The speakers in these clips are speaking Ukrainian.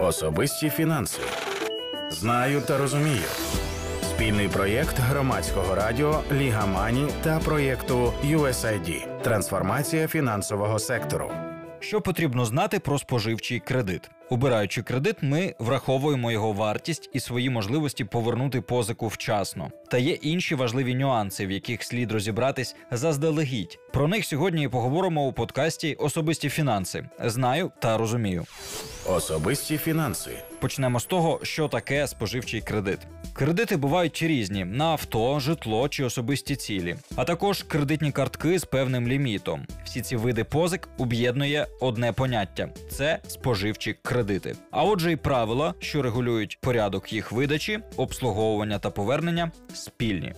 Особисті фінанси. Знаю та розумію. Спільний проєкт громадського радіо Ліга Мані та проєкту USAID. Трансформація фінансового сектору. Що потрібно знати про споживчий кредит? Обираючи кредит, ми враховуємо його вартість і свої можливості повернути позику вчасно. Та є інші важливі нюанси, в яких слід розібратись заздалегідь. Про них сьогодні і поговоримо у подкасті Особисті фінанси. Знаю та розумію. Особисті фінанси. Почнемо з того, що таке споживчий кредит. Кредити бувають різні на авто, житло чи особисті цілі, а також кредитні картки з певним лімітом. Всі ці види позик об'єднує одне поняття це споживчі кредити. А отже, і правила, що регулюють порядок їх видачі, обслуговування та повернення, спільні.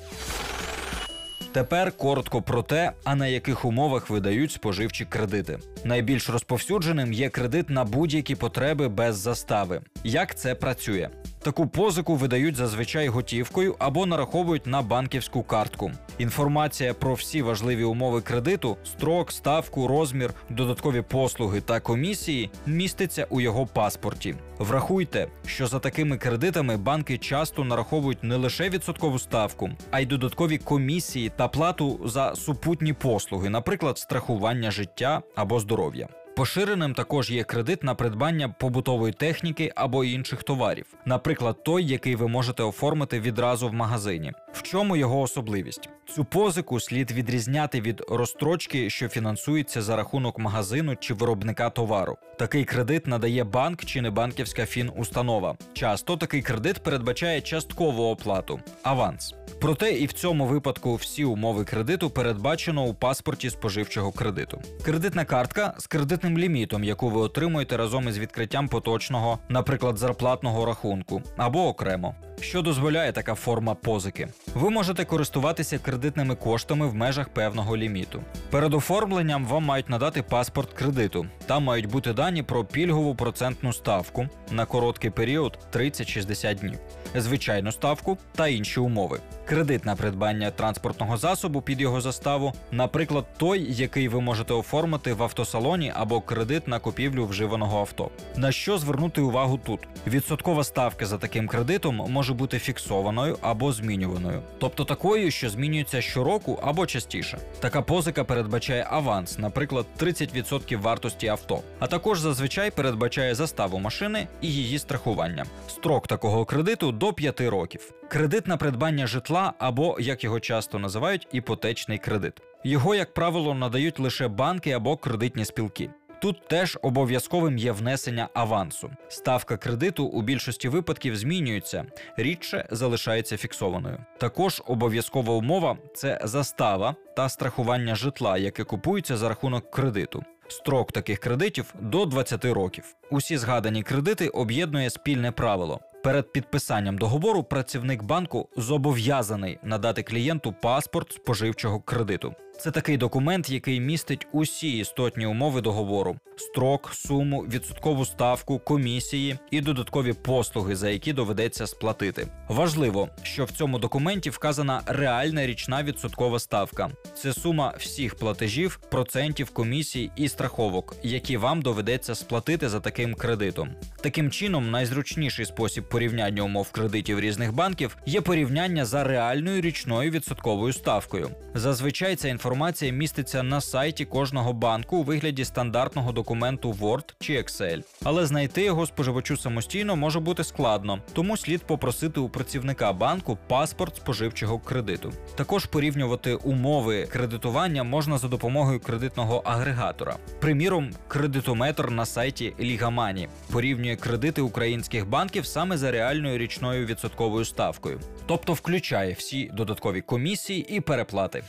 Тепер коротко про те, а на яких умовах видають споживчі кредити. Найбільш розповсюдженим є кредит на будь-які потреби без застави. Як це працює? Таку позику видають зазвичай готівкою або нараховують на банківську картку. Інформація про всі важливі умови кредиту, строк, ставку, розмір, додаткові послуги та комісії міститься у його паспорті. Врахуйте, що за такими кредитами банки часто нараховують не лише відсоткову ставку, а й додаткові комісії та плату за супутні послуги, наприклад, страхування життя або здоров'я. Поширеним також є кредит на придбання побутової техніки або інших товарів, наприклад, той, який ви можете оформити відразу в магазині. В чому його особливість? Цю позику слід відрізняти від розстрочки, що фінансується за рахунок магазину чи виробника товару. Такий кредит надає банк чи небанківська фінустанова. Часто такий кредит передбачає часткову оплату аванс. Проте і в цьому випадку всі умови кредиту передбачено у паспорті споживчого кредиту. Кредитна картка з кредитним лімітом, яку ви отримуєте разом із відкриттям поточного, наприклад, зарплатного рахунку, або окремо. Що дозволяє така форма позики? Ви можете користуватися кредитними коштами в межах певного ліміту. Перед оформленням вам мають надати паспорт кредиту. Там мають бути дані про пільгову процентну ставку на короткий період 30-60 днів, звичайну ставку та інші умови. Кредит на придбання транспортного засобу під його заставу, наприклад, той, який ви можете оформити в автосалоні або кредит на купівлю вживаного авто. На що звернути увагу тут? Відсоткова ставка за таким кредитом може бути фіксованою або змінюваною, тобто такою, що змінюється щороку або частіше. Така позика передбачає аванс, наприклад, 30% вартості авто, а також зазвичай передбачає заставу машини і її страхування. Строк такого кредиту до 5 років. Кредит на придбання житла або, як його часто називають, іпотечний кредит. Його, як правило, надають лише банки або кредитні спілки. Тут теж обов'язковим є внесення авансу. Ставка кредиту у більшості випадків змінюється, рідше залишається фіксованою. Також обов'язкова умова це застава та страхування житла, яке купується за рахунок кредиту. Строк таких кредитів до 20 років. Усі згадані кредити об'єднує спільне правило. Перед підписанням договору працівник банку зобов'язаний надати клієнту паспорт споживчого кредиту. Це такий документ, який містить усі істотні умови договору: строк, суму, відсоткову ставку, комісії і додаткові послуги, за які доведеться сплатити. Важливо, що в цьому документі вказана реальна річна відсоткова ставка. Це сума всіх платежів, процентів, комісій і страховок, які вам доведеться сплатити за таким кредитом. Таким чином, найзручніший спосіб порівняння умов кредитів різних банків є порівняння за реальною річною відсотковою ставкою. Зазвичай ця інформація міститься на сайті кожного банку у вигляді стандартного документу Word чи Excel, але знайти його споживачу самостійно може бути складно, тому слід попросити у працівника банку паспорт споживчого кредиту. Також порівнювати умови кредитування можна за допомогою кредитного агрегатора. Приміром, кредитометр на сайті Лігамані порівнює кредити українських банків саме за реальною річною відсотковою ставкою, тобто включає всі додаткові комісії і переплати.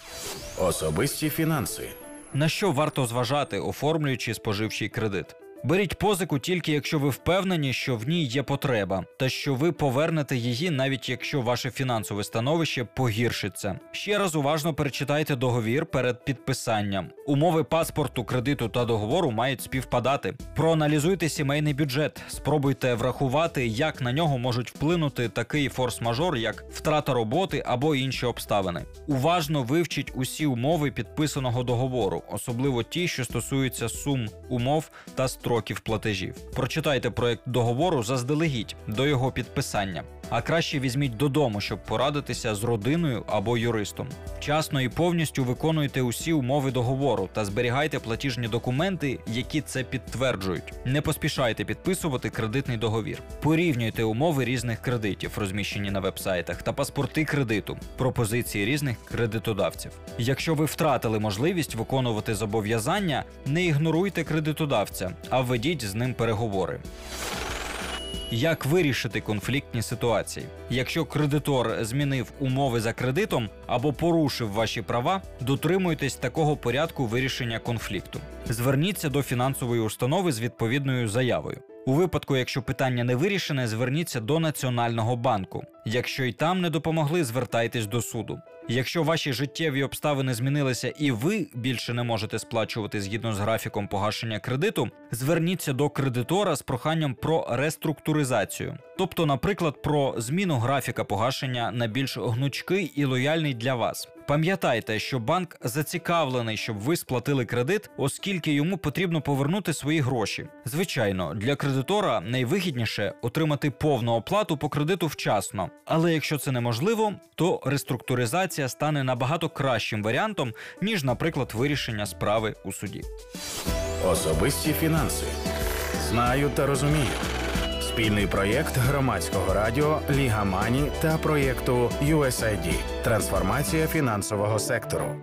Особисті фінанси. На що варто зважати, оформлюючи споживчий кредит? Беріть позику тільки якщо ви впевнені, що в ній є потреба, та що ви повернете її, навіть якщо ваше фінансове становище погіршиться. Ще раз уважно перечитайте договір перед підписанням. Умови паспорту, кредиту та договору мають співпадати. Проаналізуйте сімейний бюджет, спробуйте врахувати, як на нього можуть вплинути такий форс-мажор, як втрата роботи або інші обставини. Уважно вивчіть усі умови підписаного договору, особливо ті, що стосуються сум умов та строків строків платежів. Прочитайте проект договору заздалегідь до його підписання. А краще візьміть додому, щоб порадитися з родиною або юристом. Вчасно і повністю виконуйте усі умови договору та зберігайте платіжні документи, які це підтверджують. Не поспішайте підписувати кредитний договір. Порівнюйте умови різних кредитів, розміщені на вебсайтах, та паспорти кредиту, пропозиції різних кредитодавців. Якщо ви втратили можливість виконувати зобов'язання, не ігноруйте кредитодавця, а введіть з ним переговори. Як вирішити конфліктні ситуації? Якщо кредитор змінив умови за кредитом або порушив ваші права, дотримуйтесь такого порядку вирішення конфлікту. Зверніться до фінансової установи з відповідною заявою. У випадку, якщо питання не вирішене, зверніться до Національного банку. Якщо й там не допомогли, звертайтесь до суду. Якщо ваші життєві обставини змінилися і ви більше не можете сплачувати згідно з графіком погашення кредиту, зверніться до кредитора з проханням про реструктуризацію, тобто, наприклад, про зміну графіка погашення на більш гнучкий і лояльний для вас. Пам'ятайте, що банк зацікавлений, щоб ви сплатили кредит, оскільки йому потрібно повернути свої гроші. Звичайно, для кредитора найвигідніше отримати повну оплату по кредиту вчасно. Але якщо це неможливо, то реструктуризація стане набагато кращим варіантом, ніж, наприклад, вирішення справи у суді. Особисті фінанси. Знаю та розумію. Спільний проєкт громадського радіо Ліга Мані та проєкту USAID. Трансформація фінансового сектору.